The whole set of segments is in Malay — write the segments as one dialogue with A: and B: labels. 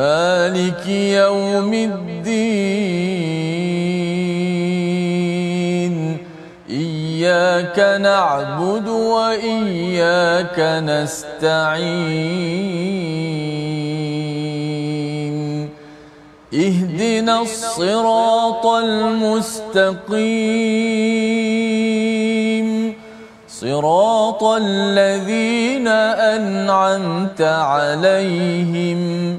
A: مالك يوم الدين. إياك نعبد وإياك نستعين. اهدنا الصراط المستقيم. صراط الذين أنعمت عليهم.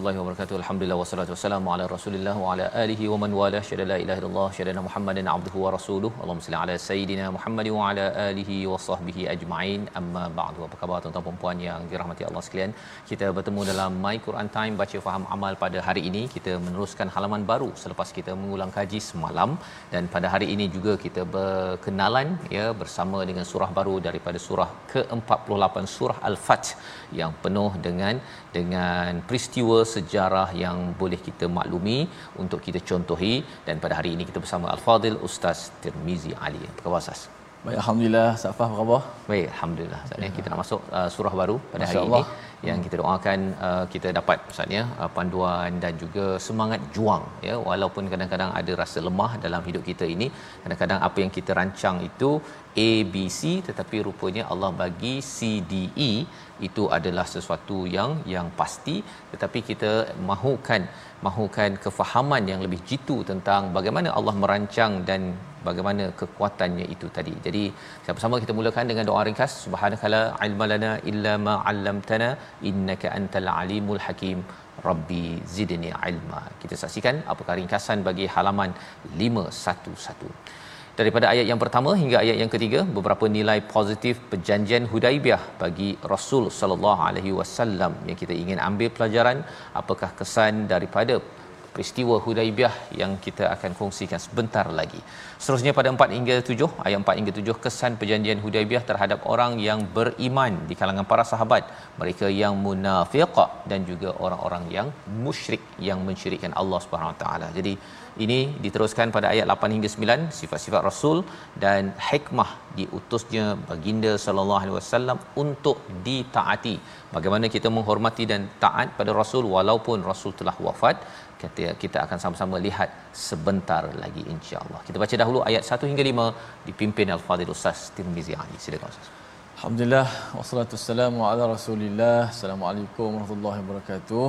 B: Warahmatullahi wabarakatuh. Alhamdulillah wassalatu wassalamu ala Rasulillah wa ala alihi wa man wala syada la ilaha illallah syada Muhammadan abduhu wa rasuluh. Allahumma salli ala sayidina Muhammad wa ala alihi wa sahbihi ajma'in. Amma ba'du. Apa khabar tuan-tuan dan puan yang dirahmati Allah sekalian? Kita bertemu dalam My Quran Time baca faham amal pada hari ini. Kita meneruskan halaman baru selepas kita mengulang kaji semalam dan pada hari ini juga kita berkenalan ya bersama dengan surah baru daripada surah ke-48 surah Al-Fath yang penuh dengan dengan peristiwa sejarah yang boleh kita maklumi untuk kita contohi dan pada hari ini kita bersama Al-Fadil Ustaz Tirmizi Ali. Apa khabar Ustaz?
A: Baik, Alhamdulillah. Safah apa khabar?
B: Baik, Alhamdulillah. Saat ini kita nak masuk uh, surah baru pada
A: Masya
B: hari
A: Allah.
B: ini yang kita doakan uh, kita dapat Ustaz ya uh, panduan dan juga semangat juang ya walaupun kadang-kadang ada rasa lemah dalam hidup kita ini kadang-kadang apa yang kita rancang itu A B C tetapi rupanya Allah bagi C D E itu adalah sesuatu yang yang pasti tetapi kita mahukan mahukan kefahaman yang lebih jitu tentang bagaimana Allah merancang dan bagaimana kekuatannya itu tadi. Jadi sama-sama kita mulakan dengan doa ringkas subhanakala ilmalana illa ma 'allamtana innaka antal alimul hakim rabbi zidni ilma. Kita saksikan apakah ringkasan bagi halaman 511 daripada ayat yang pertama hingga ayat yang ketiga beberapa nilai positif perjanjian Hudaibiyah bagi Rasul sallallahu alaihi wasallam yang kita ingin ambil pelajaran. Apakah kesan daripada peristiwa Hudaibiyah yang kita akan kongsikan sebentar lagi. Seterusnya pada 4 hingga 7, ayat 4 hingga 7 kesan perjanjian Hudaibiyah terhadap orang yang beriman di kalangan para sahabat, mereka yang munafiq dan juga orang-orang yang musyrik yang mensyirikkan Allah Subhanahu Taala. Jadi ini diteruskan pada ayat 8 hingga 9 sifat-sifat rasul dan hikmah diutusnya baginda sallallahu alaihi wasallam untuk ditaati. Bagaimana kita menghormati dan taat pada rasul walaupun rasul telah wafat. Kita kita akan sama-sama lihat sebentar lagi insya-Allah. Kita baca dahulu ayat 1 hingga 5 dipimpin al-Fadhil Ustaz Tirmizi Ali. Silakan Ustaz.
A: Alhamdulillah wassalatu wassalamu ala Rasulillah. Assalamualaikum warahmatullahi wabarakatuh.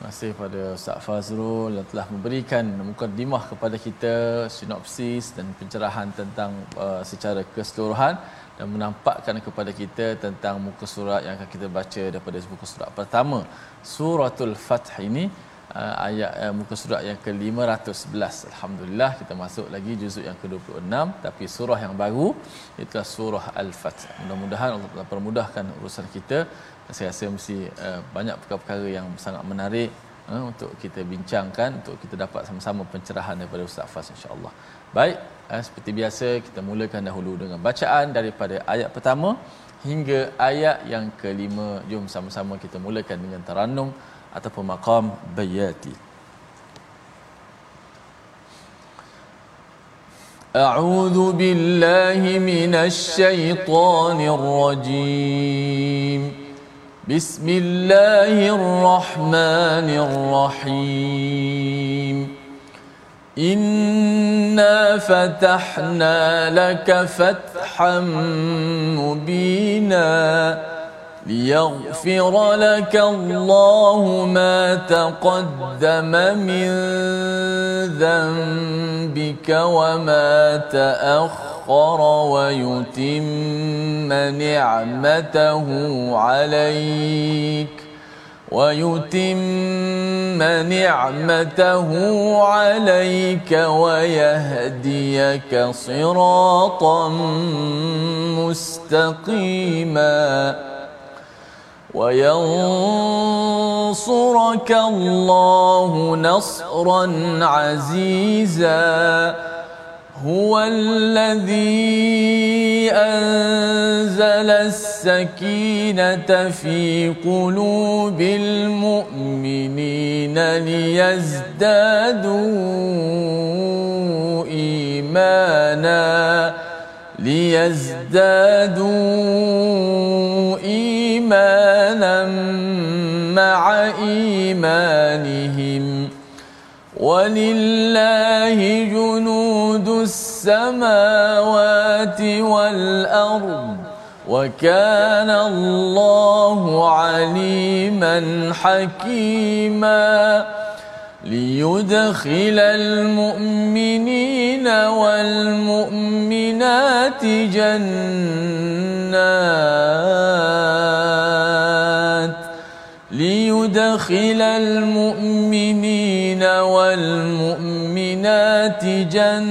A: Terima kasih pada Ustaz Fazrul yang telah memberikan mukadimah kepada kita sinopsis dan pencerahan tentang uh, secara keseluruhan dan menampakkan kepada kita tentang muka surat yang akan kita baca daripada muka surat pertama suratul fath ini uh, ayat uh, muka surat yang ke-511. Alhamdulillah kita masuk lagi juzuk yang ke-26. Tapi surah yang baru itulah surah al-fath mudah-mudahan Allah permudahkan urusan kita. Saya rasa mesti uh, banyak perkara-perkara yang sangat menarik uh, untuk kita bincangkan untuk kita dapat sama-sama pencerahan daripada Ustaz Fas insya-Allah. Baik, uh, seperti biasa kita mulakan dahulu dengan bacaan daripada ayat pertama hingga ayat yang kelima. Jom sama-sama kita mulakan dengan tarannum ataupun maqam bayati. أعوذ بالله من الشيطان الرجيم. بسم الله الرحمن الرحيم. إنا فتحنا لك فتحا مبينا. ليغفر لك الله ما تقدم من ذنبك وما تأخر ويتم نعمته عليك ويتم نعمته عليك ويهديك صراطا مستقيما وينصرك الله نصرا عزيزا. هو الذي أنزل السكينة في قلوب المؤمنين ليزدادوا إيمانا ليزدادوا إيمانا مع إيمانهم ولله جنود السماوات والأرض وكان الله عليما حكيما ليدخل المؤمنين والمؤمنات جنات. ليدخل المؤمنين والمؤمنات جنات.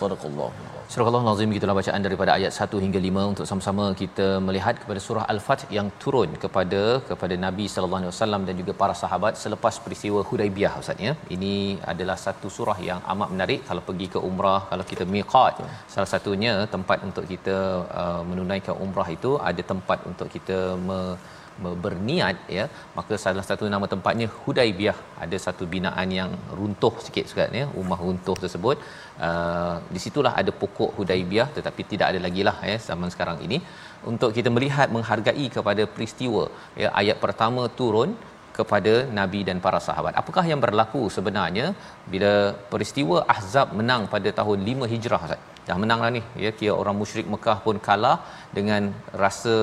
A: Sadaqallah.
B: Surah Allah Nazim kita bacaan daripada ayat 1 hingga 5 untuk sama-sama kita melihat kepada surah Al-Fath yang turun kepada kepada Nabi sallallahu alaihi wasallam dan juga para sahabat selepas peristiwa Hudaibiyah Ustaz ya. Ini adalah satu surah yang amat menarik kalau pergi ke umrah, kalau kita miqat. Ya. Salah satunya tempat untuk kita uh, menunaikan umrah itu ada tempat untuk kita me- berniat ya maka salah satu nama tempatnya Hudaibiyah ada satu binaan yang runtuh sikit sekali ya rumah runtuh tersebut. Uh, di situlah ada pokok Hudaibiyah tetapi tidak ada lagi lah ya zaman sekarang ini. Untuk kita melihat menghargai kepada peristiwa ya ayat pertama turun kepada nabi dan para sahabat. Apakah yang berlaku sebenarnya bila peristiwa Ahzab menang pada tahun 5 Hijrah Ustaz? Dah menanglah ni ya kira orang musyrik Mekah pun kalah dengan rasa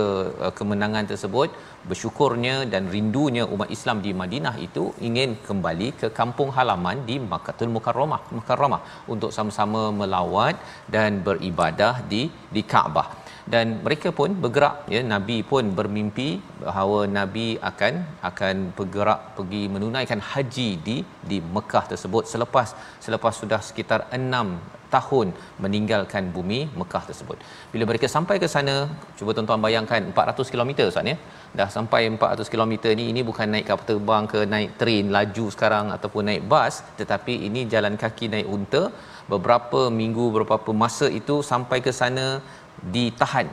B: uh, kemenangan tersebut bersyukurnya dan rindunya umat Islam di Madinah itu ingin kembali ke kampung halaman di Makkahul Mukarramah Mukarramah untuk sama-sama melawat dan beribadah di di Kaabah dan mereka pun bergerak ya nabi pun bermimpi bahawa nabi akan akan bergerak pergi menunaikan haji di di Mekah tersebut selepas selepas sudah sekitar 6 tahun meninggalkan bumi Mekah tersebut. Bila mereka sampai ke sana, cuba tuan-tuan bayangkan 400 km Ustaz ya. Dah sampai 400 km ni ini bukan naik kapal terbang ke naik train laju sekarang ataupun naik bas, tetapi ini jalan kaki naik unta. Beberapa minggu beberapa masa itu sampai ke sana ditahan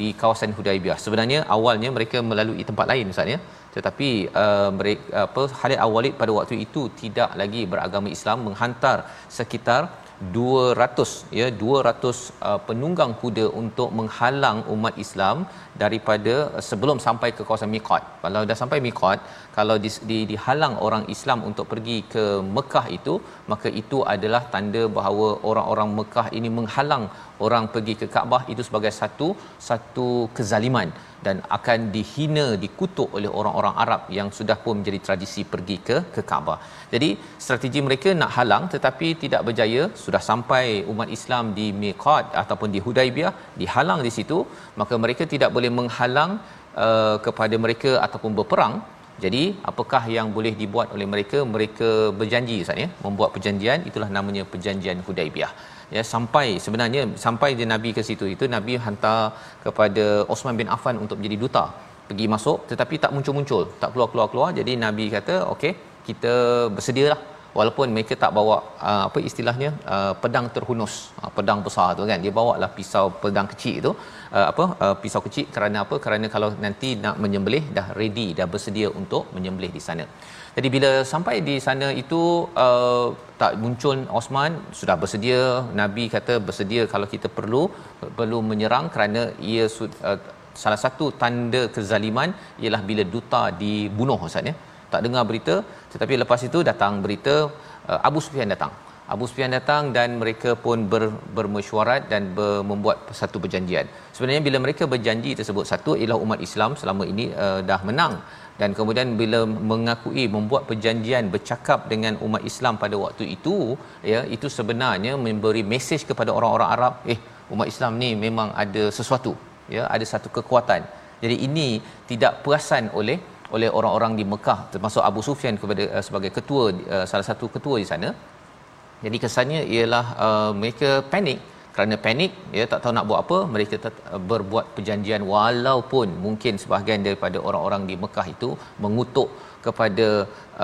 B: di kawasan Hudaibiyah. Sebenarnya awalnya mereka melalui tempat lain Ustaz ya. Tetapi uh, mereka apa Khalid Al-Walid pada waktu itu tidak lagi beragama Islam menghantar sekitar 200 ya 200 uh, penunggang kuda untuk menghalang umat Islam daripada uh, sebelum sampai ke kawasan miqat. Kalau dah sampai miqat, kalau di, di dihalang orang Islam untuk pergi ke Mekah itu, maka itu adalah tanda bahawa orang-orang Mekah ini menghalang orang pergi ke Kaabah itu sebagai satu satu kezaliman dan akan dihina dikutuk oleh orang-orang Arab yang sudah pun menjadi tradisi pergi ke ke Kaabah. Jadi strategi mereka nak halang tetapi tidak berjaya. Sudah sampai umat Islam di Miqat ataupun di Hudaibiyah dihalang di situ. Maka mereka tidak boleh menghalang uh, kepada mereka ataupun berperang. Jadi apakah yang boleh dibuat oleh mereka? Mereka berjanji Ustaz ya membuat perjanjian. Itulah namanya perjanjian Hudaibiyah ya sampai sebenarnya sampai dia nabi ke situ itu nabi hantar kepada Osman bin Affan untuk menjadi duta pergi masuk tetapi tak muncul-muncul tak keluar-keluar keluar jadi nabi kata okey kita bersedialah walaupun mereka tak bawa uh, apa istilahnya uh, pedang terhunus uh, pedang besar tu kan. Dia bawa lah pisau pedang kecil tu. Uh, apa uh, pisau kecil kerana apa? Kerana kalau nanti nak menyembelih dah ready dah bersedia untuk menyembelih di sana. Jadi bila sampai di sana itu uh, tak muncul Osman sudah bersedia. Nabi kata bersedia kalau kita perlu perlu menyerang kerana ia uh, salah satu tanda kezaliman ialah bila duta dibunuh ustaz ya tak dengar berita tetapi lepas itu datang berita uh, Abu Sufyan datang Abu Sufyan datang dan mereka pun ber, bermesyuarat dan ber, membuat satu perjanjian. Sebenarnya bila mereka berjanji tersebut satu ialah umat Islam selama ini uh, dah menang dan kemudian bila mengakui membuat perjanjian bercakap dengan umat Islam pada waktu itu ya itu sebenarnya memberi mesej kepada orang-orang Arab eh umat Islam ni memang ada sesuatu ya ada satu kekuatan. Jadi ini tidak perasan oleh oleh orang-orang di Mekah termasuk Abu Sufyan kepada uh, sebagai ketua uh, salah satu ketua di sana. Jadi kesannya ialah uh, mereka panik kerana panik ya tak tahu nak buat apa mereka tet- berbuat perjanjian walaupun mungkin sebahagian daripada orang-orang di Mekah itu mengutuk kepada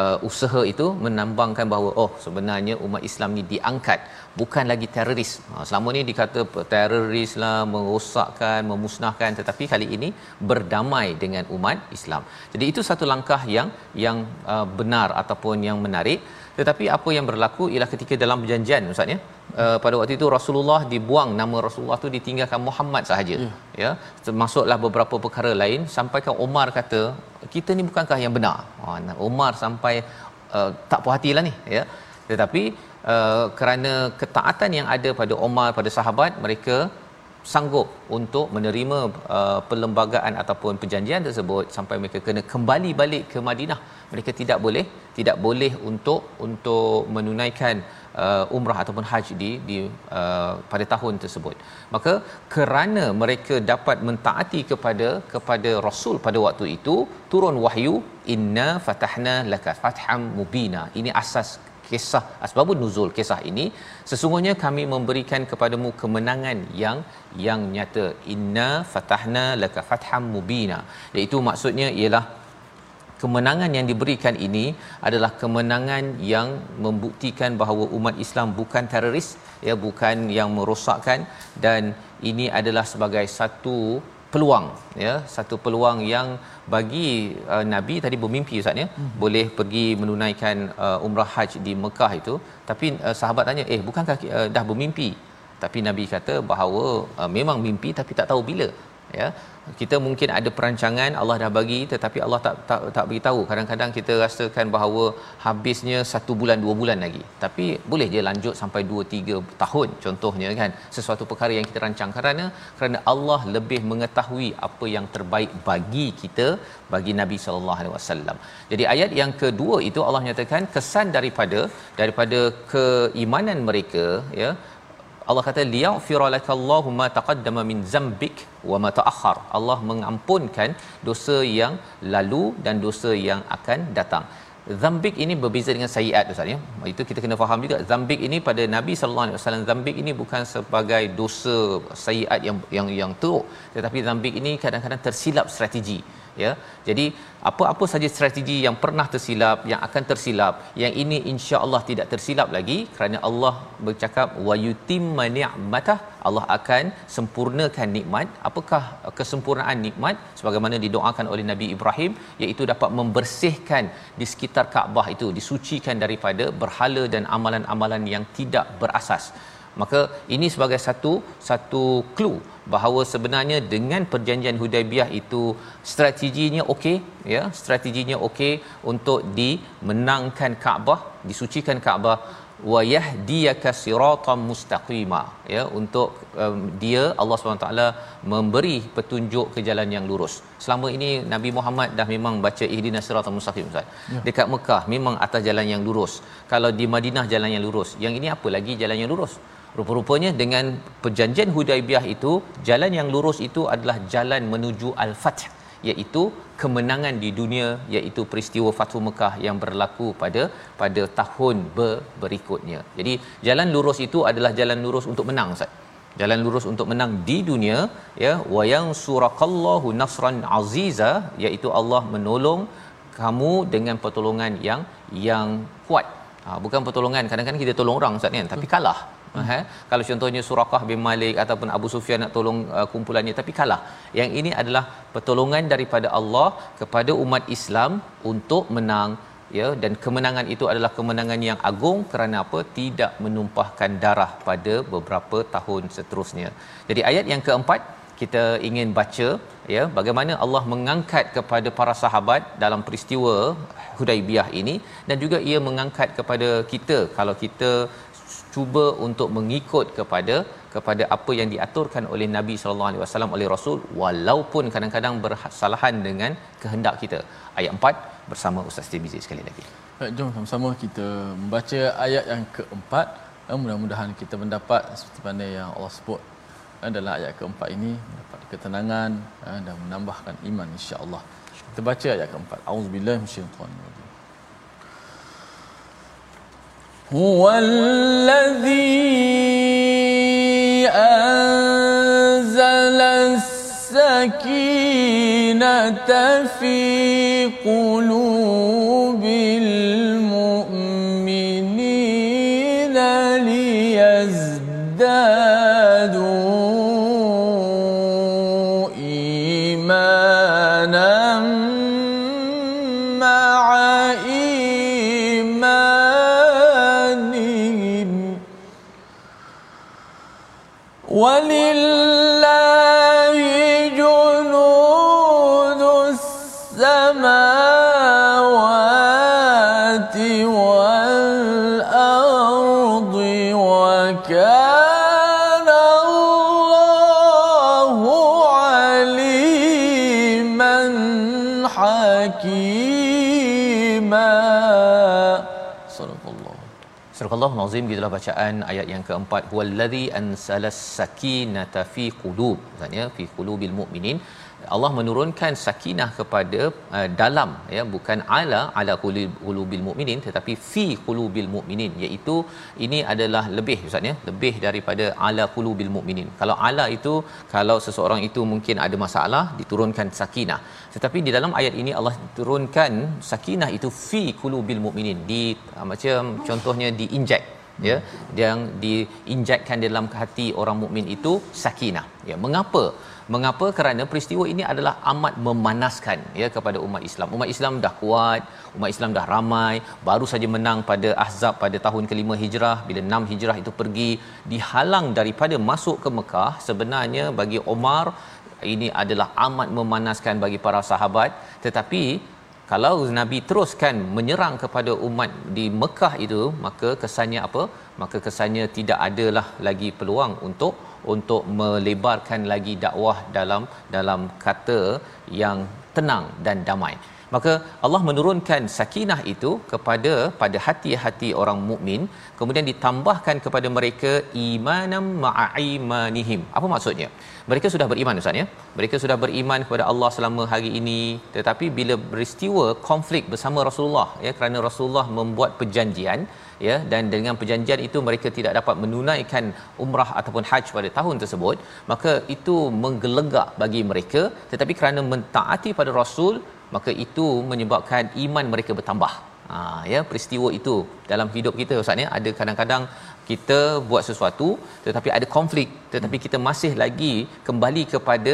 B: uh, usaha itu menambangkan bahawa oh sebenarnya umat Islam ni diangkat bukan lagi teroris. Ha, selama ni dikata teroris lah merosakkan, memusnahkan tetapi kali ini berdamai dengan umat Islam. Jadi itu satu langkah yang yang uh, benar ataupun yang menarik. Tetapi apa yang berlaku ialah ketika dalam perjanjian ustaz ya. Uh, pada waktu itu Rasulullah dibuang nama Rasulullah tu ditinggalkan Muhammad sahaja. Ya. ya. Termasuklah beberapa perkara lain sampai ke Umar kata kita ni bukankah yang benar. Ha, Umar sampai uh, tak puas hatilah ni ya. Tetapi uh, kerana ketaatan yang ada pada Umar pada sahabat mereka sanggup untuk menerima uh, perlembagaan ataupun perjanjian tersebut sampai mereka kena kembali balik ke Madinah. Mereka tidak boleh tidak boleh untuk untuk menunaikan uh, umrah ataupun haji di di uh, pada tahun tersebut. Maka kerana mereka dapat mentaati kepada kepada rasul pada waktu itu turun wahyu inna fatahna laka fatham mubina. Ini asas kisah asbabun nuzul kisah ini sesungguhnya kami memberikan kepadamu kemenangan yang yang nyata. Inna fatahna laka fatham mubina. Iaitu maksudnya ialah kemenangan yang diberikan ini adalah kemenangan yang membuktikan bahawa umat Islam bukan teroris ya bukan yang merosakkan dan ini adalah sebagai satu peluang ya. Satu peluang yang bagi uh, nabi tadi bermimpi ustaz ya. Hmm. boleh pergi menunaikan uh, umrah haji di Mekah itu. Tapi uh, sahabat tanya eh bukankah uh, dah bermimpi? Tapi nabi kata bahawa uh, memang mimpi tapi tak tahu bila ya kita mungkin ada perancangan Allah dah bagi tetapi Allah tak tak tak beritahu. Kadang-kadang kita rasakan bahawa habisnya satu bulan dua bulan lagi. Tapi boleh je lanjut sampai dua tiga tahun contohnya kan. Sesuatu perkara yang kita rancang. Kerana kerana Allah lebih mengetahui apa yang terbaik bagi kita bagi Nabi sallallahu alaihi wasallam. Jadi ayat yang kedua itu Allah nyatakan kesan daripada daripada keimanan mereka ya Allah kata liyaghfira lakallahu ma taqaddama min zambik wa ma ta'akhkhar. Allah mengampunkan dosa yang lalu dan dosa yang akan datang. Zambik ini berbeza dengan sayiat Ustaz ya. Itu kita kena faham juga. Zambik ini pada Nabi sallallahu alaihi wasallam zambik ini bukan sebagai dosa sayiat yang yang yang teruk, tetapi zambik ini kadang-kadang tersilap strategi ya. Jadi apa-apa saja strategi yang pernah tersilap yang akan tersilap yang ini insya-Allah tidak tersilap lagi kerana Allah bercakap wa yutimma ni'matah Allah akan sempurnakan nikmat. Apakah kesempurnaan nikmat? Sebagaimana didoakan oleh Nabi Ibrahim iaitu dapat membersihkan di sekitar Kaabah itu disucikan daripada berhala dan amalan-amalan yang tidak berasas maka ini sebagai satu satu clue bahawa sebenarnya dengan perjanjian Hudaibiyah itu strateginya okey ya strateginya okey untuk dimenangkan Kaabah disucikan Kaabah wa yahdiyaka siratan mustaqima ya untuk um, dia Allah SWT memberi petunjuk ke jalan yang lurus. Selama ini Nabi Muhammad dah memang baca ihdinas siratal mustaqim Ustaz. Ya. Dekat Mekah memang atas jalan yang lurus. Kalau di Madinah jalan yang lurus. Yang ini apa lagi jalan yang lurus? Rupa-rupanya dengan perjanjian Hudaibiyah itu jalan yang lurus itu adalah jalan menuju al-fath iaitu kemenangan di dunia iaitu peristiwa Fathu Mekah yang berlaku pada pada tahun ber- berikutnya. Jadi jalan lurus itu adalah jalan lurus untuk menang Ustaz. Jalan lurus untuk menang di dunia ya wayang surakallahu nasran aziza iaitu Allah menolong kamu dengan pertolongan yang yang kuat Ha, bukan pertolongan kadang-kadang kita tolong orang ustaz kan tapi kalah. Ha, kalau contohnya Surakah bin Malik ataupun Abu Sufyan nak tolong uh, kumpulannya tapi kalah. Yang ini adalah pertolongan daripada Allah kepada umat Islam untuk menang ya dan kemenangan itu adalah kemenangan yang agung kerana apa tidak menumpahkan darah pada beberapa tahun seterusnya. Jadi ayat yang keempat kita ingin baca ya bagaimana Allah mengangkat kepada para sahabat dalam peristiwa Hudaibiyah ini dan juga ia mengangkat kepada kita kalau kita cuba untuk mengikut kepada kepada apa yang diaturkan oleh Nabi sallallahu alaihi wasallam oleh Rasul walaupun kadang-kadang bersalahan dengan kehendak kita. Ayat 4 bersama Ustaz Tirmizi sekali lagi.
A: Baik, jom sama-sama kita membaca ayat yang keempat. Eh, mudah-mudahan kita mendapat seperti mana yang Allah sebut eh, dalam ayat keempat ini mendapat ketenangan eh, dan menambahkan iman insya-Allah. Kita baca ayat keempat. Auzubillahi minasyaitanir rajim. هو الذي أنزل السكينة في قلوب المؤمنين
B: Surah Allah Nazim gitulah bacaan ayat yang keempat. Huwallazi ansalas sakinata fi qulub. Maksudnya fi qulubil mu'minin Allah menurunkan sakinah kepada uh, dalam ya bukan ala ala qulubil mu'minin tetapi fi qulubil mu'minin iaitu ini adalah lebih ustaz ya lebih daripada ala qulubil mu'minin. Kalau ala itu kalau seseorang itu mungkin ada masalah diturunkan sakinah. Tetapi di dalam ayat ini Allah turunkan sakinah itu fi qulubil mu'minin di uh, macam contohnya diinjek ya yang diinjekkan dalam hati orang mukmin itu sakinah. Ya mengapa mengapa? Kerana peristiwa ini adalah amat memanaskan ya kepada umat Islam. Umat Islam dah kuat umat Islam dah ramai baru saja menang pada Ahzab pada tahun kelima Hijrah. Bila enam Hijrah itu pergi dihalang daripada masuk ke Mekah sebenarnya bagi Omar ini adalah amat memanaskan bagi para sahabat. Tetapi kalau Nabi teruskan menyerang kepada umat di Mekah itu maka kesannya apa? Maka kesannya tidak adalah lagi peluang untuk untuk melebarkan lagi dakwah dalam dalam kata yang tenang dan damai. Maka Allah menurunkan sakinah itu kepada pada hati-hati orang mukmin kemudian ditambahkan kepada mereka imanam ma'imanihim apa maksudnya? Mereka sudah beriman ustaz ya? Mereka sudah beriman kepada Allah selama hari ini tetapi bila peristiwa konflik bersama Rasulullah ya kerana Rasulullah membuat perjanjian ya dan dengan perjanjian itu mereka tidak dapat menunaikan umrah ataupun haji pada tahun tersebut maka itu menggelegak bagi mereka. Tetapi kerana mentaati pada Rasul maka itu menyebabkan iman mereka bertambah. Ha ya peristiwa itu dalam hidup kita ustaz ya. Ada kadang-kadang kita buat sesuatu tetapi ada konflik tetapi kita masih lagi kembali kepada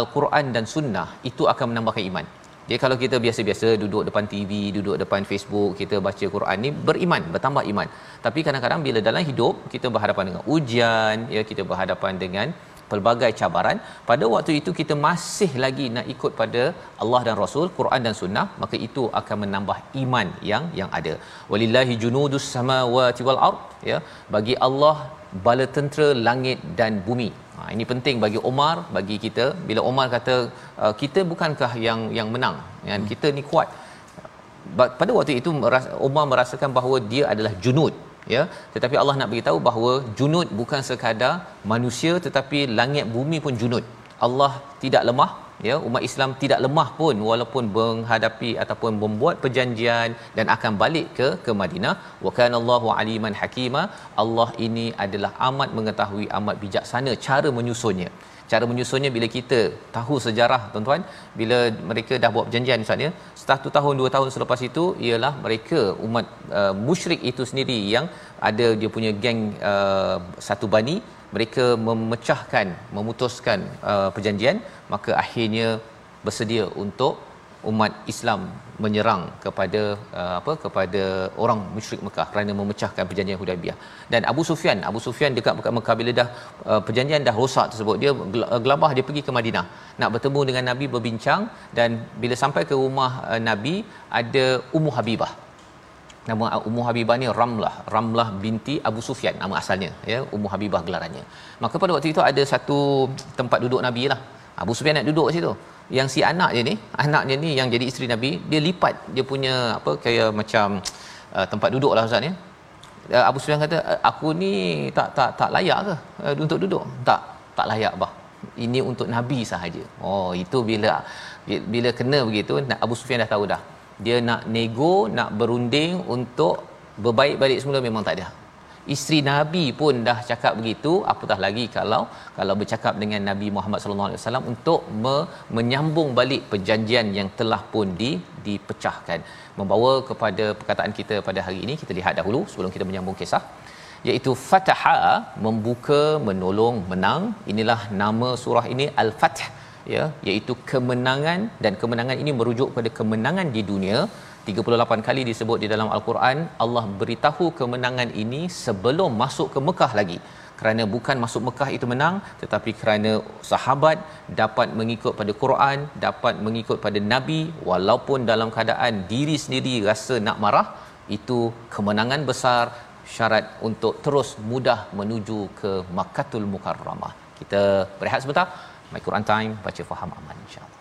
B: al-Quran dan sunnah itu akan menambahkan iman jadi kalau kita biasa-biasa duduk depan TV, duduk depan Facebook, kita baca Quran ni beriman, bertambah iman. Tapi kadang-kadang bila dalam hidup kita berhadapan dengan ujian, ya kita berhadapan dengan pelbagai cabaran, pada waktu itu kita masih lagi nak ikut pada Allah dan Rasul, Quran dan Sunnah, maka itu akan menambah iman yang yang ada. Walillahi junudus samawati wal ard, ya. Bagi Allah bala tentera langit dan bumi. Ha, ini penting bagi Omar, bagi kita. Bila Omar kata uh, kita bukankah yang yang menang, kan? Hmm. Kita ni kuat. Pada waktu itu Omar merasakan bahawa dia adalah junud, ya. Tetapi Allah nak beritahu bahawa junud bukan sekadar manusia tetapi langit bumi pun junud. Allah tidak lemah ya umat Islam tidak lemah pun walaupun menghadapi ataupun membuat perjanjian dan akan balik ke ke Madinah. Wa kana Allahu aliman hakima. Allah ini adalah amat mengetahui amat bijaksana cara menyusunnya cara menyusunnya bila kita tahu sejarah tuan-tuan bila mereka dah buat perjanjian misalnya satu tahun dua tahun selepas itu ialah mereka umat uh, musyrik itu sendiri yang ada dia punya geng uh, satu bani mereka memecahkan memutuskan uh, perjanjian. Maka akhirnya bersedia untuk umat Islam menyerang kepada uh, apa kepada orang musyrik Mekah kerana memecahkan perjanjian Hudaibiyah dan Abu Sufyan Abu Sufyan dekat Mekah bila dah uh, perjanjian dah rosak tersebut dia gelabah dia pergi ke Madinah nak bertemu dengan Nabi berbincang dan bila sampai ke rumah uh, Nabi ada Ummu Habibah. Nama Ummu Habibah ni Ramlah Ramlah binti Abu Sufyan nama asalnya ya Ummu Habibah gelarannya. Maka pada waktu itu ada satu tempat duduk Nabi lah. Abu Sufyan nak duduk situ yang si anak dia ni anaknya ni yang jadi isteri Nabi dia lipat dia punya apa kayak macam uh, tempat duduk lah ustaz ya uh, Abu Sufyan kata uh, aku ni tak tak tak layak ke uh, untuk duduk? Tak tak layak bah. Ini untuk nabi sahaja. Oh itu bila bila kena begitu Abu Sufyan dah tahu dah. Dia nak nego nak berunding untuk berbaik balik semula memang tak ada isteri nabi pun dah cakap begitu. Apatah lagi kalau kalau bercakap dengan nabi Muhammad sallallahu alaihi wasallam untuk me- menyambung balik perjanjian yang telah pun di dipecahkan. Membawa kepada perkataan kita pada hari ini kita lihat dahulu sebelum kita menyambung kisah. Iaitu fataha membuka menolong menang. Inilah nama surah ini al-fath ya. Iaitu kemenangan dan kemenangan ini merujuk kepada kemenangan di dunia 38 kali disebut di dalam al-Quran Allah beritahu kemenangan ini sebelum masuk ke Mekah lagi. Kerana bukan masuk Mekah itu menang tetapi kerana sahabat dapat mengikut pada Quran dapat mengikut pada nabi walaupun dalam keadaan diri sendiri rasa nak marah itu kemenangan besar syarat untuk terus mudah menuju ke Makkahul Mukarramah. Kita berehat sebentar. My Quran Time baca faham aman insya-Allah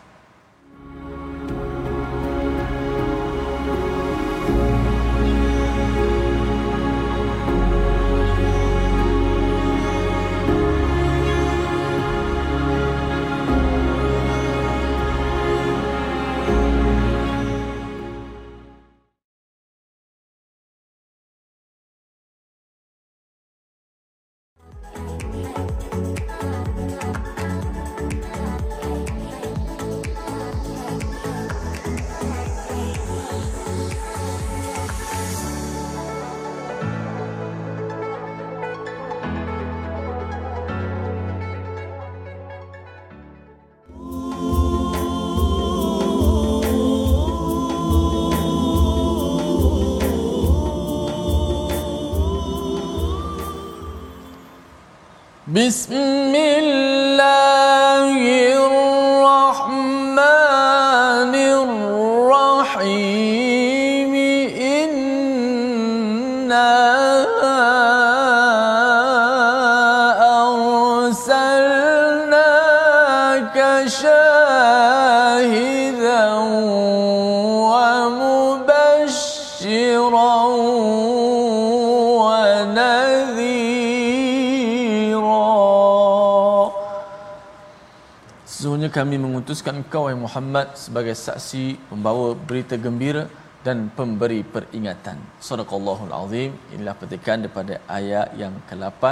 A: بسم kami mengutuskan engkau wahai Muhammad sebagai saksi membawa berita gembira dan pemberi peringatan. Sadaqallahul azim. Inilah petikan daripada ayat yang ke-8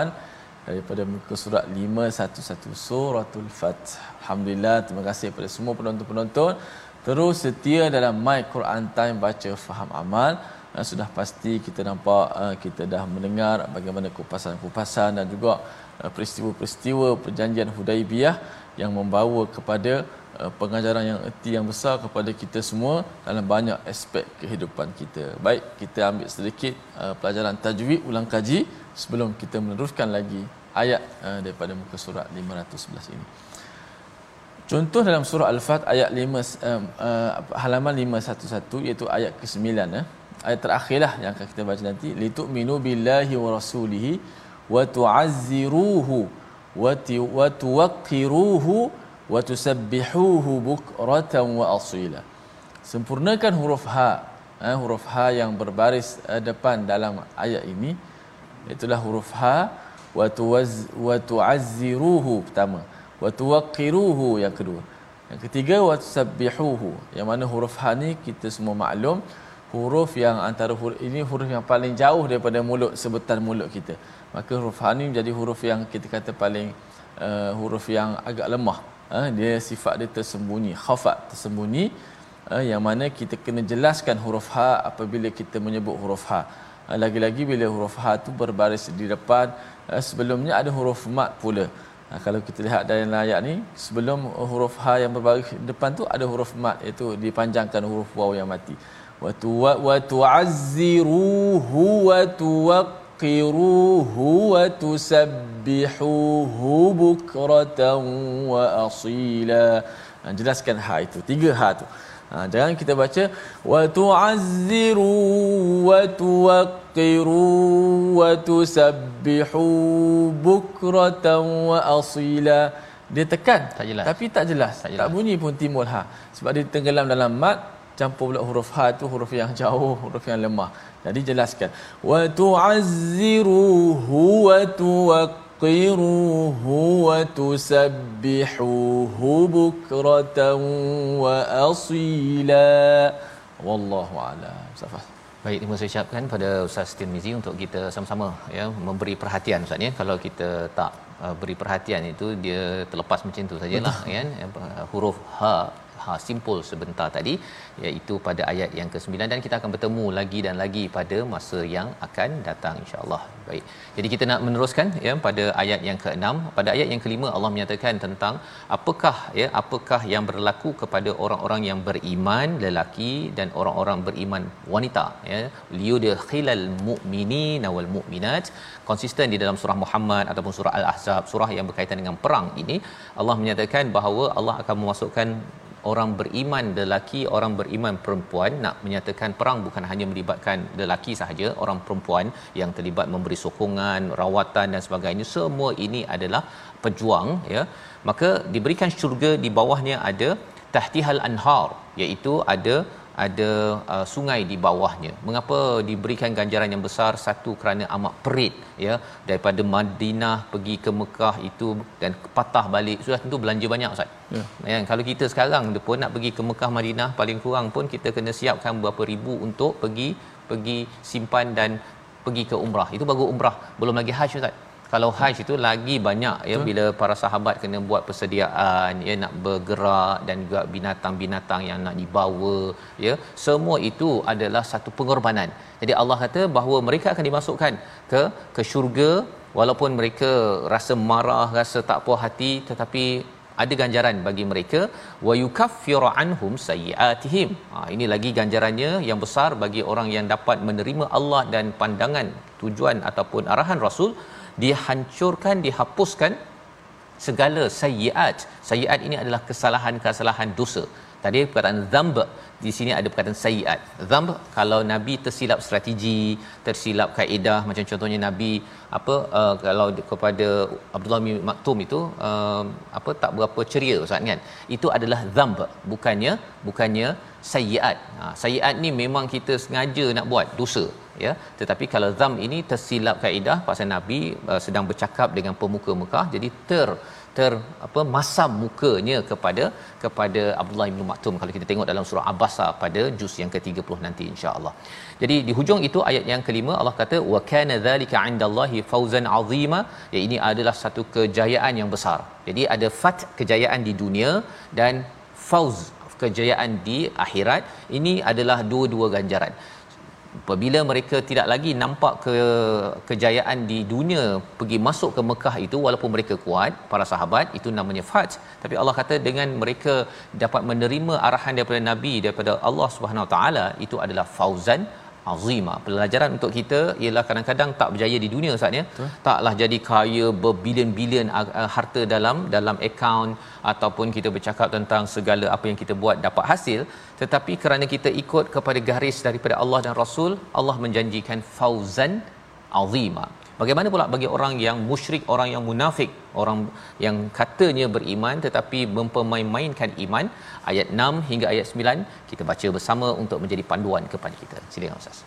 A: daripada muka surat 511 suratul Fath. Alhamdulillah terima kasih kepada semua penonton-penonton terus setia dalam My Quran Time baca faham amal. Uh, sudah pasti kita nampak uh, kita dah mendengar bagaimana kupasan-kupasan dan juga uh, peristiwa-peristiwa perjanjian Hudaibiyah yang membawa kepada uh, pengajaran yang erti yang besar kepada kita semua dalam banyak aspek kehidupan kita. Baik, kita ambil sedikit uh, pelajaran tajwid ulang kaji sebelum kita meneruskan lagi ayat uh, daripada muka surat 511 ini. Contoh dalam surah Al-Fat ayat 5 uh, uh, halaman 511 iaitu ayat ke-9 eh. Ayat terakhirlah yang akan kita baca nanti litu'minu billahi wa rasulihi wa tu'azziruhu tusabbihuhu bukratan wa asila. Sempurnakan huruf ha eh, huruf ha yang berbaris uh, depan dalam ayat ini itulah huruf ha tu'azziruhu pertama tuwaqqiruhu yang kedua Yang ketiga wasabbihuhu. Yang mana huruf ha ni kita semua maklum huruf yang antara huruf ini huruf yang paling jauh daripada mulut sebetan mulut kita. Maka huruf ha ni menjadi huruf yang kita kata paling uh, huruf yang agak lemah. Uh, dia sifat dia tersembunyi, khafat tersembunyi uh, yang mana kita kena jelaskan huruf ha apabila kita menyebut huruf ha. Uh, lagi-lagi bila huruf ha tu berbaris di depan uh, sebelumnya ada huruf mat pula. Ha, kalau kita lihat dalam ayat ni sebelum huruf ha yang berbaris depan tu ada huruf mat iaitu dipanjangkan huruf waw yang mati. Wa tu wa tu'azziruhu wa tuwaqqiruhu wa tusabbihuhu bukratan wa asila. Ha, jelaskan ha itu. Tiga ha tu. Ha, jangan kita baca wa tu'azziru wa tuwaqqiru wa tusabbihu bukratan wa asila. Dia tekan
B: tak jelas.
A: tapi tak jelas.
B: Tak
A: Tak,
B: jelas.
A: tak bunyi pun timbul ha. Sebab dia tenggelam dalam mat campur pula huruf ha tu huruf yang jauh, huruf yang lemah. Jadi jelaskan wa tu'azziruhu wa tuwaqqiruhu wa tusabbihuhu bukratan wa asila. Wallahu a'lam. Safas.
B: Baik, terima kasih ucapkan pada Ustaz Tirmizi untuk kita sama-sama ya memberi perhatian Ustaz ya. Kalau kita tak uh, beri perhatian itu dia terlepas macam tu sajalah kan. Uh, huruf ha ha simpul sebentar tadi iaitu pada ayat yang ke-9 dan kita akan bertemu lagi dan lagi pada masa yang akan datang insya-Allah. Baik. Jadi kita nak meneruskan ya pada ayat yang ke-6. Pada ayat yang kelima Allah menyatakan tentang apakah ya apakah yang berlaku kepada orang-orang yang beriman lelaki dan orang-orang beriman wanita ya liyudkhilal mu'minina wal mu'minat konsisten di dalam surah Muhammad ataupun surah Al-Ahzab surah yang berkaitan dengan perang ini Allah menyatakan bahawa Allah akan memasukkan orang beriman lelaki orang beriman perempuan nak menyatakan perang bukan hanya melibatkan lelaki sahaja orang perempuan yang terlibat memberi sokongan rawatan dan sebagainya. Semua ini adalah pejuang ya. Maka diberikan syurga di bawahnya ada tahtihal anhar iaitu ada ada uh, sungai di bawahnya. Mengapa diberikan ganjaran yang besar? Satu kerana amat perit ya daripada Madinah pergi ke Mekah itu dan patah balik sudah tentu belanja banyak ustaz. Ya. ya kalau kita sekarang pun nak pergi ke Mekah Madinah paling kurang pun kita kena siapkan berapa ribu untuk pergi pergi simpan dan pergi ke umrah. Itu baru umrah, belum lagi haji ustaz kalau haji itu lagi banyak ya Betul. bila para sahabat kena buat persediaan ya nak bergerak dan juga binatang-binatang yang nak dibawa ya semua itu adalah satu pengorbanan. Jadi Allah kata bahawa mereka akan dimasukkan ke ke syurga walaupun mereka rasa marah rasa tak puas hati tetapi ada ganjaran bagi mereka. Wa yukaffiru anhum sayiatihim ha, ini lagi ganjarannya yang besar bagi orang yang dapat menerima Allah dan pandangan tujuan ataupun arahan Rasul dihancurkan dihapuskan segala sayyiat sayyiat ini adalah kesalahan-kesalahan dosa tadi perkataan zamb di sini ada perkataan sayyiat zamb kalau nabi tersilap strategi tersilap kaedah macam contohnya nabi apa uh, kalau kepada Abdullah bin Maktum itu uh, apa tak berapa ceria ustaz kan? Itu adalah zamb bukannya bukannya sayyiat ha, sayyiat ni memang kita sengaja nak buat dosa ya. Tetapi kalau zam ini tersilap kaedah pasal nabi uh, sedang bercakap dengan pemuka Mekah jadi ter ter apa masam mukanya kepada kepada Abdullah bin Maktum kalau kita tengok dalam surah Abasa pada juz yang ke-30 nanti insya-Allah. Jadi di hujung itu ayat yang kelima Allah kata wa kana dzalika 'indallahi fawzan 'azima ya ini adalah satu kejayaan yang besar. Jadi ada fat kejayaan di dunia dan fauz kejayaan di akhirat ini adalah dua-dua ganjaran apabila mereka tidak lagi nampak ke kejayaan di dunia pergi masuk ke Mekah itu walaupun mereka kuat para sahabat itu namanya fat tapi Allah kata dengan mereka dapat menerima arahan daripada nabi daripada Allah Subhanahu taala itu adalah fauzan azima pelajaran untuk kita ialah kadang-kadang tak berjaya di dunia Ustaz ya. Taklah jadi kaya berbilion-bilion uh, harta dalam dalam akaun ataupun kita bercakap tentang segala apa yang kita buat dapat hasil. Tetapi kerana kita ikut kepada garis daripada Allah dan Rasul Allah menjanjikan fauzan azima Bagaimana pula bagi orang yang musyrik, orang yang munafik, orang yang katanya beriman tetapi mempermain-mainkan iman? Ayat 6 hingga ayat 9 kita baca bersama untuk menjadi panduan kepada kita. Silakan Ustaz.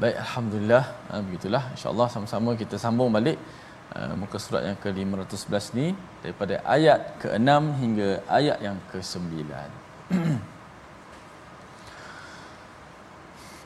A: Baik, alhamdulillah. Ha, begitulah. Insya-Allah sama-sama kita sambung balik uh, muka surat yang ke-511 ni daripada ayat ke-6 hingga ayat yang ke-9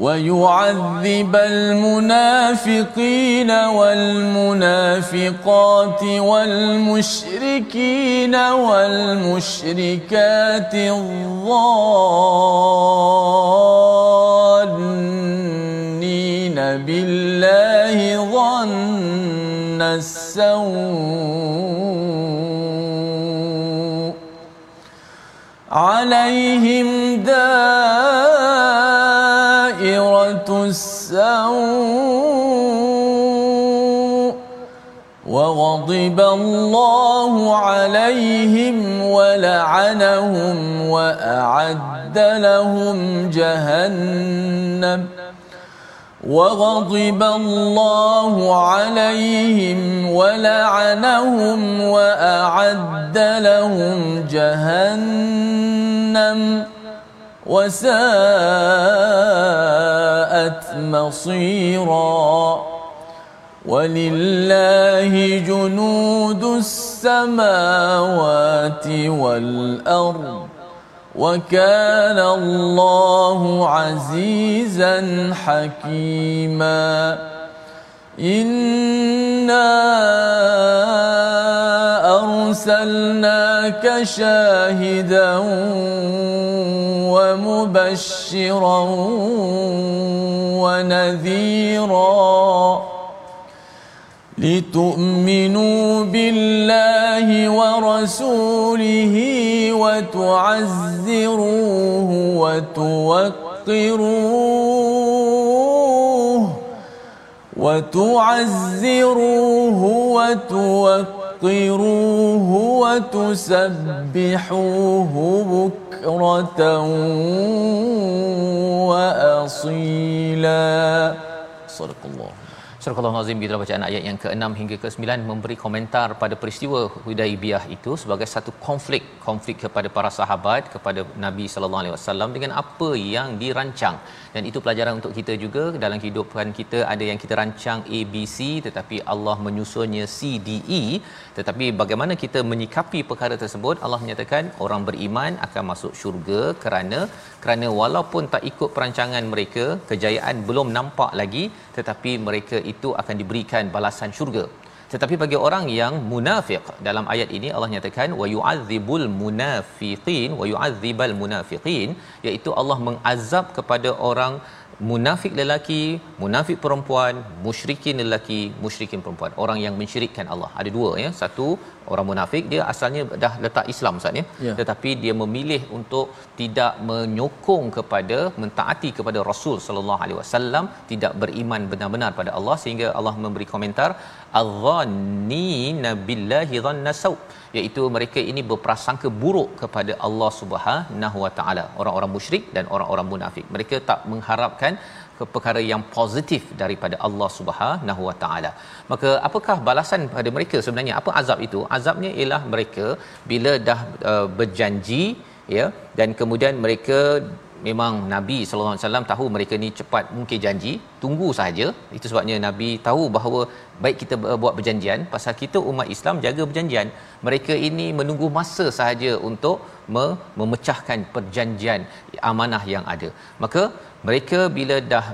A: ويعذب المنافقين والمنافقات والمشركين والمشركات الظانين بالله ظن السوء عليهم دائرة وغضب الله عليهم ولعنهم وأعد لهم جهنم. وغضب الله عليهم ولعنهم وأعد لهم جهنم. وساءت مصيرا ولله جنود السماوات والأرض وكان الله عزيزا حكيما إنا أرسلناك شاهدا ومبشرا ونذيرا لتؤمنوا بالله ورسوله وتعزروه وتوقروه وتعزروه وتوقروه وتسبحوه بكرة وأصيلا صدق الله
B: Surah Al-Azim kita bacaan ayat yang ke-6 hingga ke-9 memberi komentar pada peristiwa Hudaibiyah itu sebagai satu konflik konflik kepada para sahabat kepada Nabi sallallahu alaihi wasallam dengan apa yang dirancang dan itu pelajaran untuk kita juga. Dalam kehidupan kita ada yang kita rancang ABC tetapi Allah menyusunnya CDE tetapi bagaimana kita menyikapi perkara tersebut? Allah menyatakan orang beriman akan masuk syurga kerana kerana walaupun tak ikut perancangan mereka kejayaan belum nampak lagi tetapi mereka itu akan diberikan balasan syurga tetapi bagi orang yang munafik dalam ayat ini Allah nyatakan wa yu'adzibul munafiqin wa yu'adzibal munafiqin iaitu Allah mengazab kepada orang munafik lelaki, munafik perempuan, musyrikin lelaki, musyrikin perempuan. Orang yang mensyirikkan Allah. Ada dua ya. Satu orang munafik dia asalnya dah letak Islam Ustaz ya. ya. Tetapi dia memilih untuk tidak menyokong kepada mentaati kepada Rasul sallallahu alaihi wasallam, tidak beriman benar-benar pada Allah sehingga Allah memberi komentar adh-dhanni nabillahi dhanna sau iaitu mereka ini berprasangka buruk kepada Allah Subhanahu wa taala orang-orang musyrik dan orang-orang munafik mereka tak mengharapkan perkara yang positif daripada Allah Subhanahu wa taala. Maka apakah balasan pada mereka sebenarnya? Apa azab itu? Azabnya ialah mereka bila dah uh, berjanji ya dan kemudian mereka memang Nabi sallallahu alaihi wasallam tahu mereka ni cepat mungkin janji. Tunggu saja itu sebabnya Nabi tahu bahawa baik kita buat perjanjian pasal kita umat Islam jaga perjanjian mereka ini menunggu masa sahaja untuk me- memecahkan perjanjian amanah yang ada. Maka mereka bila dah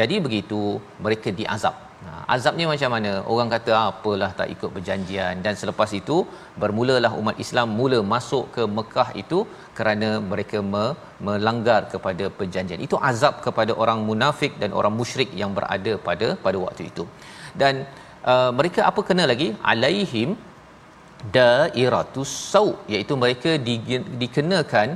B: jadi begitu mereka diazab. Ha, azabnya macam mana? Orang kata ah, apalah tak ikut perjanjian. Dan selepas itu bermulalah umat Islam mula masuk ke Mekah itu kerana mereka me- melanggar kepada perjanjian. Itu azab kepada orang munafik dan orang musyrik yang berada pada pada waktu itu. Dan uh, mereka apa kena lagi? Alaihim dairatus sau iaitu mereka di, dikenakan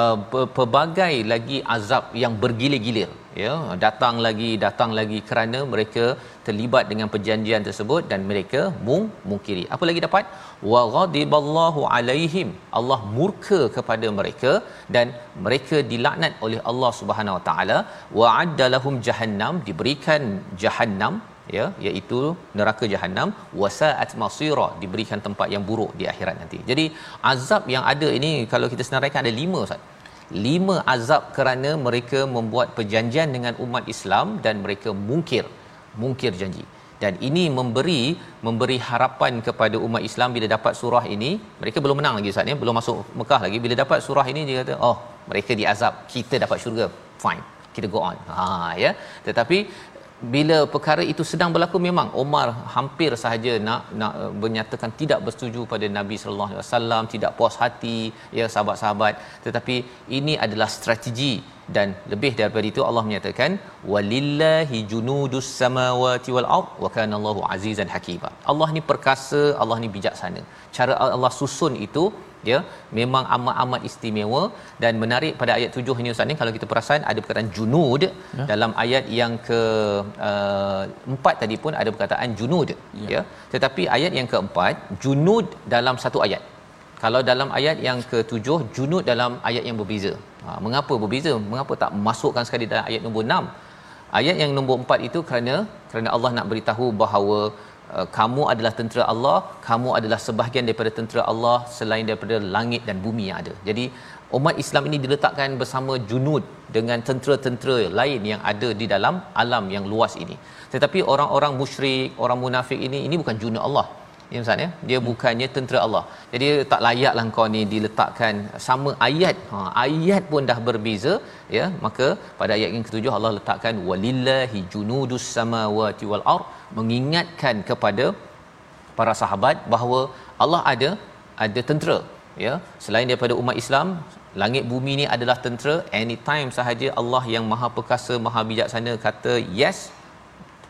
B: uh, pelbagai lagi azab yang bergilir-gilir ya datang lagi datang lagi kerana mereka terlibat dengan perjanjian tersebut dan mereka mung mungkiri. Apa lagi dapat? Wa ghadiballahu alaihim. Allah murka kepada mereka dan mereka dilaknat oleh Allah Subhanahu wa taala. Wa addalahum jahannam diberikan jahannam ya iaitu neraka jahanam wasaat masira diberikan tempat yang buruk di akhirat nanti. Jadi azab yang ada ini kalau kita senaraikan ada lima Ustaz. Lima azab kerana mereka membuat perjanjian dengan umat Islam dan mereka mungkir mungkir janji. Dan ini memberi memberi harapan kepada umat Islam bila dapat surah ini, mereka belum menang lagi Ustaz ya, belum masuk Mekah lagi. Bila dapat surah ini dia kata, "Oh, mereka diazab, kita dapat syurga." Fine. Kita go on. Ha ya. Tetapi bila perkara itu sedang berlaku memang Omar hampir sahaja nak nak uh, menyatakan tidak bersetuju pada Nabi sallallahu alaihi wasallam tidak puas hati ya sahabat-sahabat. Tetapi ini adalah strategi dan lebih daripada itu Allah menyatakan walillahi junudus samawati wal ard wa kana Allahu azizan hakima. Allah ni perkasa Allah ni bijaksana. Cara Allah susun itu ya memang amat-amat istimewa dan menarik pada ayat 7 ini ustaz ni. Kalau kita perasan ada perkataan junud ya. dalam ayat yang ke uh, 4 tadi pun ada perkataan junud. Ya. ya tetapi ayat yang keempat junud dalam satu ayat. Kalau dalam ayat yang ke-7 junud dalam ayat yang berbeza. Ha, mengapa berbeza? Mengapa tak masukkan sekali dalam ayat nombor 6 ayat yang nombor 4 itu kerana kerana Allah nak beritahu bahawa kamu adalah tentera Allah, kamu adalah sebahagian daripada tentera Allah selain daripada langit dan bumi yang ada. Jadi umat Islam ini diletakkan bersama junud dengan tentera-tentera lain yang ada di dalam alam yang luas ini. Tetapi orang-orang musyrik, orang munafik ini ini bukan junud Allah. Ya Ustaz ya. Dia bukannya tentera Allah. Jadi tak layaklah kau ni diletakkan sama ayat. Ha, ayat pun dah berbeza ya. Maka pada ayat yang ketujuh Allah letakkan walillahi junudus samawati wal ard mengingatkan kepada para sahabat bahawa Allah ada ada tentera ya. Selain daripada umat Islam, langit bumi ni adalah tentera anytime sahaja Allah yang Maha Perkasa, Maha Bijaksana kata yes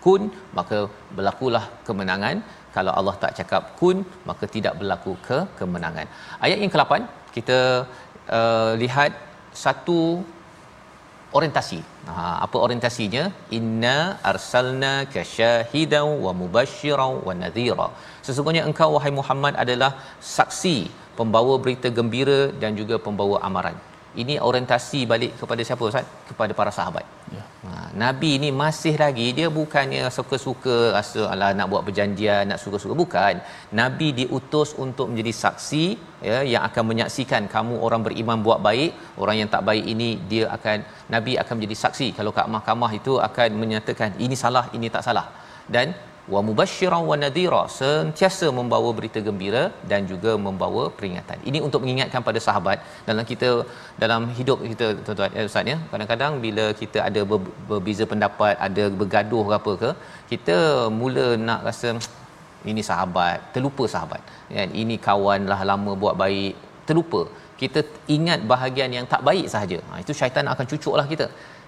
B: kun maka berlakulah kemenangan kalau Allah tak cakap kun maka tidak berlaku ke kemenangan. Ayat yang ke-8 kita uh, lihat satu orientasi. Ha, apa orientasinya? Inna arsalna kasyahidan wa mubasysyiran wa nadhira. Sesungguhnya engkau wahai Muhammad adalah saksi pembawa berita gembira dan juga pembawa amaran ini orientasi balik kepada siapa Ustaz? Kepada para sahabat. Ya. Ha, Nabi ni masih lagi dia bukannya suka-suka rasa ala nak buat perjanjian, nak suka-suka bukan. Nabi diutus untuk menjadi saksi ya yang akan menyaksikan kamu orang beriman buat baik, orang yang tak baik ini dia akan Nabi akan menjadi saksi kalau kat mahkamah itu akan menyatakan ini salah, ini tak salah. Dan wa mubasysyiran wa nadhira sentiasa membawa berita gembira dan juga membawa peringatan. Ini untuk mengingatkan pada sahabat dalam kita dalam hidup kita tuan-tuan ya ustaz ya. Kadang-kadang bila kita ada ber, berbeza pendapat, ada bergaduh ke apa ke, kita mula nak rasa ini sahabat, terlupa sahabat. Kan ini kawanlah lama buat baik, terlupa. Kita ingat bahagian yang tak baik sahaja. Ha, itu syaitan akan cucuklah kita.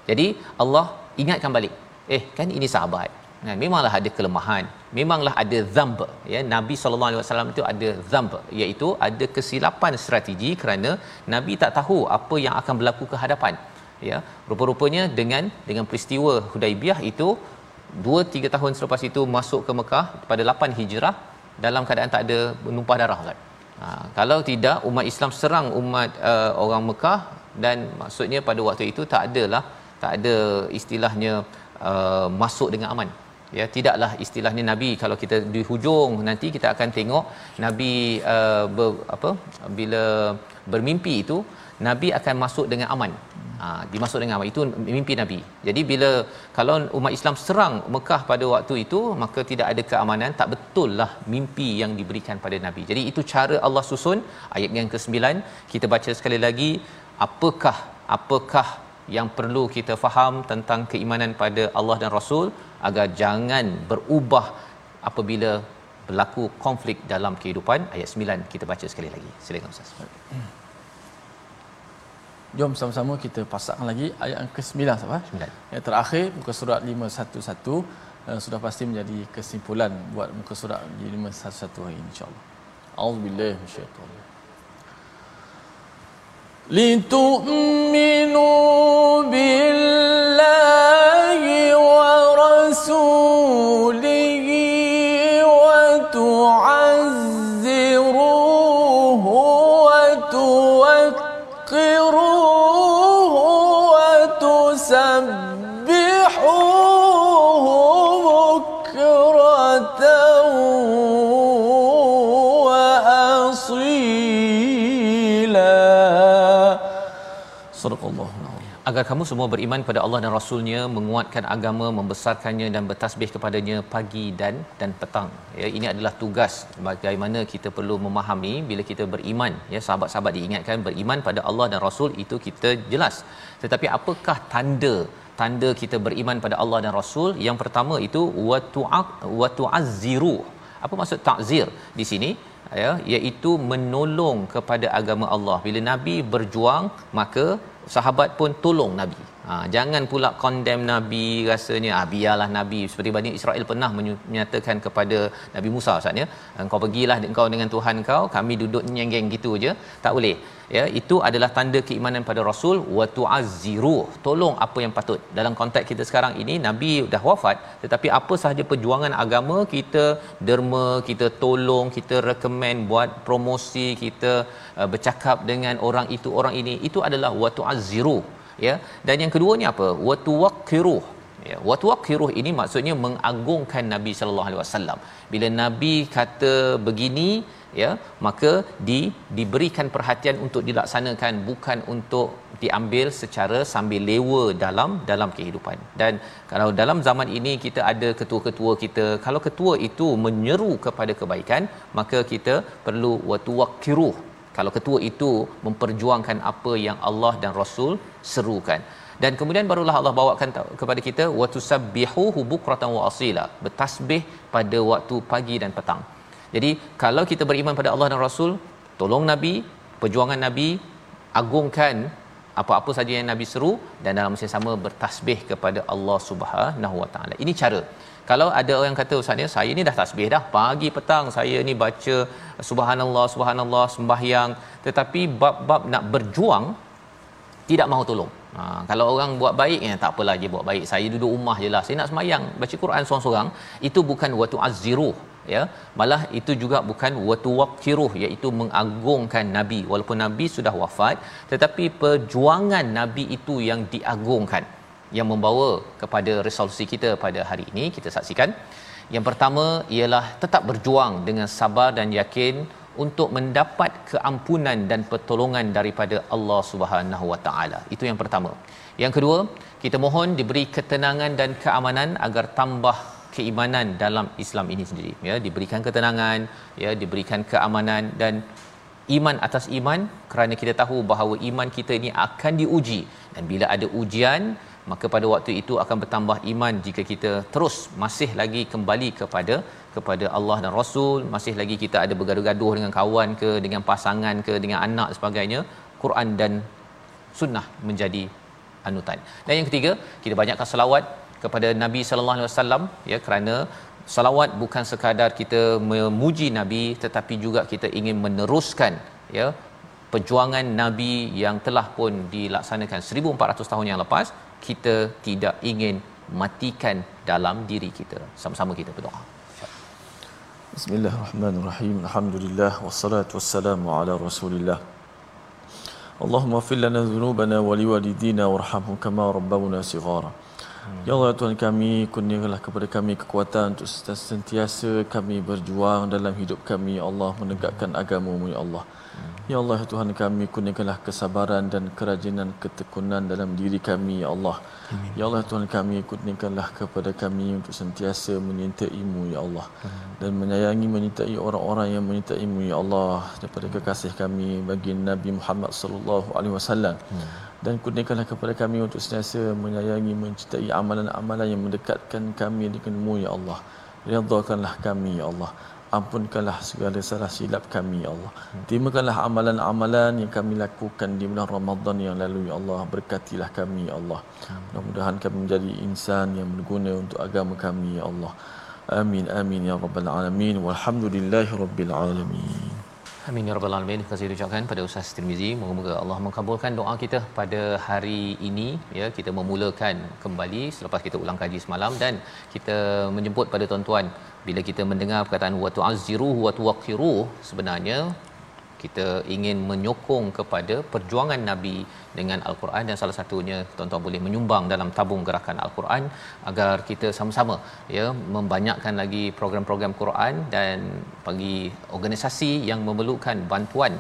B: Jadi Allah ingatkan balik. Eh kan ini sahabat Nah, memanglah ada kelemahan, memanglah ada zamb ya. Nabi sallallahu alaihi wasallam itu ada zamb iaitu ada kesilapan strategi kerana Nabi tak tahu apa yang akan berlaku ke hadapan. Ya, rupa-rupanya dengan dengan peristiwa Hudaibiyah itu 2 3 tahun selepas itu masuk ke Mekah pada 8 Hijrah dalam keadaan tak ada menumpah darah kan. Ha, kalau tidak umat Islam serang umat uh, orang Mekah dan maksudnya pada waktu itu tak adalah tak ada istilahnya uh, masuk dengan aman ya tidaklah istilahnya nabi. Kalau kita di hujung nanti kita akan tengok nabi uh, ber, apa bila bermimpi itu nabi akan masuk dengan aman. Ha dimasuk dengan aman. Itu mimpi nabi. Jadi bila kalau umat Islam serang Mekah pada waktu itu maka tidak ada keamanan. Tak betul lah mimpi yang diberikan pada nabi. Jadi itu cara Allah susun. Ayat yang ke-9 kita baca sekali lagi. Apakah apakah yang perlu kita faham tentang keimanan pada Allah dan Rasul agar jangan berubah apabila berlaku konflik dalam kehidupan ayat 9 kita baca sekali lagi silakan ustaz hmm.
A: Jom sama-sama kita pasangkan lagi ayat yang ke-9 sahabat. 9. Yang terakhir muka surat 511 eh, sudah pasti menjadi kesimpulan buat muka surat 511 hari insya-Allah. Auzubillahi minasyaitanir rajim. Lintu'minu bil
B: Agar kamu semua beriman pada Allah dan Rasulnya menguatkan agama membesarkannya dan bertasbih kepadanya pagi dan dan petang. Ya ini adalah tugas bagaimana kita perlu memahami bila kita beriman. Ya sahabat-sahabat diingatkan beriman pada Allah dan Rasul itu kita jelas. Tetapi apakah tanda tanda kita beriman pada Allah dan Rasul? Yang pertama itu wa tu'azziru. Apa maksud takzir di sini ya iaitu menolong kepada agama Allah. Bila nabi berjuang maka sahabat pun tolong nabi ha, jangan pula condemn nabi rasanya ah biarlah nabi. Seperti Bani Israel pernah menyatakan kepada Nabi Musa saatnya engkau pergilah engkau dengan Tuhan kau kami duduk nyenggeng gitu aja tak boleh ya. Itu adalah tanda keimanan pada rasul wa tu'azziru. Tolong apa yang patut. Dalam konteks kita sekarang ini nabi dah wafat tetapi apa sahaja perjuangan agama kita derma kita tolong kita recommend buat promosi kita uh, bercakap dengan orang itu orang ini itu adalah wa tu'azziru ya? Dan yang keduanya apa? Wa tuwaqqiru ya wa tuwaqqiru ini maksudnya mengagungkan nabi sallallahu alaihi wasallam. Bila nabi kata begini ya maka di diberikan perhatian untuk dilaksanakan bukan untuk diambil secara sambil lewa dalam dalam kehidupan. Dan kalau dalam zaman ini kita ada ketua-ketua kita kalau ketua itu menyeru kepada kebaikan maka kita perlu watuwakiruh kalau ketua itu memperjuangkan apa yang Allah dan Rasul serukan. Dan kemudian barulah Allah bawakan kepada kita watusabbihuhu bukratan wa asila bertasbih pada waktu pagi dan petang. Jadi kalau kita beriman pada Allah dan Rasul, tolong Nabi, perjuangan Nabi, agungkan apa-apa saja yang Nabi seru dan dalam masa sama bertasbih kepada Allah Subhanahu Wa Taala. Ini cara. Kalau ada orang kata ustaz ni saya ni dah tasbih dah pagi petang saya ni baca subhanallah subhanallah sembahyang tetapi bab-bab nak berjuang tidak mahu tolong. Ha, kalau orang buat baik ya tak apalah dia buat baik. Saya duduk rumah je lah. Saya nak sembahyang baca Quran seorang-seorang itu bukan waktu azziruh ya malah itu juga bukan watuwaqiruh iaitu mengagungkan nabi walaupun nabi sudah wafat tetapi perjuangan nabi itu yang diagungkan yang membawa kepada resolusi kita pada hari ini kita saksikan yang pertama ialah tetap berjuang dengan sabar dan yakin untuk mendapat keampunan dan pertolongan daripada Allah Subhanahu Wa Taala. Itu yang pertama. Yang kedua, kita mohon diberi ketenangan dan keamanan agar tambah keimanan dalam Islam ini sendiri. Ya diberikan ketenangan ya diberikan keamanan dan iman atas iman kerana kita tahu bahawa iman kita ini akan diuji. Dan bila ada ujian maka pada waktu itu akan bertambah iman jika kita terus masih lagi kembali kepada kepada Allah dan Rasul masih lagi kita ada bergaduh-gaduh dengan kawan ke dengan pasangan ke dengan anak sebagainya Quran dan sunnah menjadi anutan. Dan yang ketiga kita banyakkan selawat kepada Nabi sallallahu alaihi wasallam ya kerana salawat bukan sekadar kita memuji Nabi tetapi juga kita ingin meneruskan ya perjuangan Nabi yang telah pun dilaksanakan 1400 tahun yang lepas kita tidak ingin matikan dalam diri kita. Sama-sama kita berdoa.
A: Bismillahirrahmanirrahim. Alhamdulillah. Wassalatu wassalamu ala Rasulillah. Allahumma fil lana dhunubana wa liwalidina warhamhum kama rabbawna sighara Ya Allah Tuhan kami, kurniakanlah kepada kami kekuatan untuk sentiasa kami berjuang dalam hidup kami, Ya Allah, menegakkan agamamu, Ya Allah. Ya Allah Tuhan kami kurniakanlah kesabaran dan kerajinan ketekunan dalam diri kami ya Allah. Amin. Ya Allah Tuhan kami kurniakanlah kepada kami untuk sentiasa menyintaimu ya Allah dan menyayangi menyintai orang-orang yang menyintaimu ya Allah daripada kekasih kami bagi Nabi Muhammad sallallahu alaihi wasallam. Dan kurniakanlah kepada kami untuk sentiasa menyayangi mencintai amalan-amalan yang mendekatkan kami denganmu ya Allah. Ridhakanlah kami ya Allah ampunkanlah segala salah silap kami ya Allah. Terimakanlah amalan-amalan yang kami lakukan di bulan Ramadan yang lalu ya Allah. Berkatilah kami ya Allah. Mudah-mudahan kami menjadi insan yang berguna untuk agama kami ya Allah. Amin amin ya rabbal alamin walhamdulillahi rabbil alamin.
B: Amin ya rabbal alamin. Kasih ucapkan pada Ustaz Tirmizi. Moga-moga Allah mengabulkan doa kita pada hari ini ya kita memulakan kembali selepas kita ulang kaji semalam dan kita menjemput pada tuan-tuan bila kita mendengar perkataan wa tu'azziruhu wa tuwaqqiruhu sebenarnya kita ingin menyokong kepada perjuangan nabi dengan al-Quran. Dan salah satunya tuan-tuan boleh menyumbang dalam tabung gerakan al-Quran agar kita sama-sama ya membanyakkan lagi program-program Quran dan bagi organisasi yang memerlukan bantuan.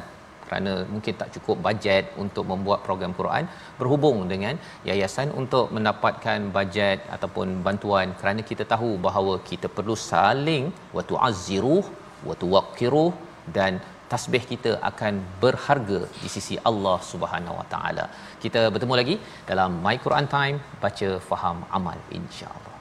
B: Kerana mungkin tak cukup bajet untuk membuat program Quran berhubung dengan yayasan untuk mendapatkan bajet ataupun bantuan. Kerana kita tahu bahawa kita perlu saling wa tu'azziruh wa tuwaqqiruh dan tasbih kita akan berharga di sisi Allah Subhanahu Wa Taala. Kita bertemu lagi dalam My Quran Time baca faham amal insya-Allah.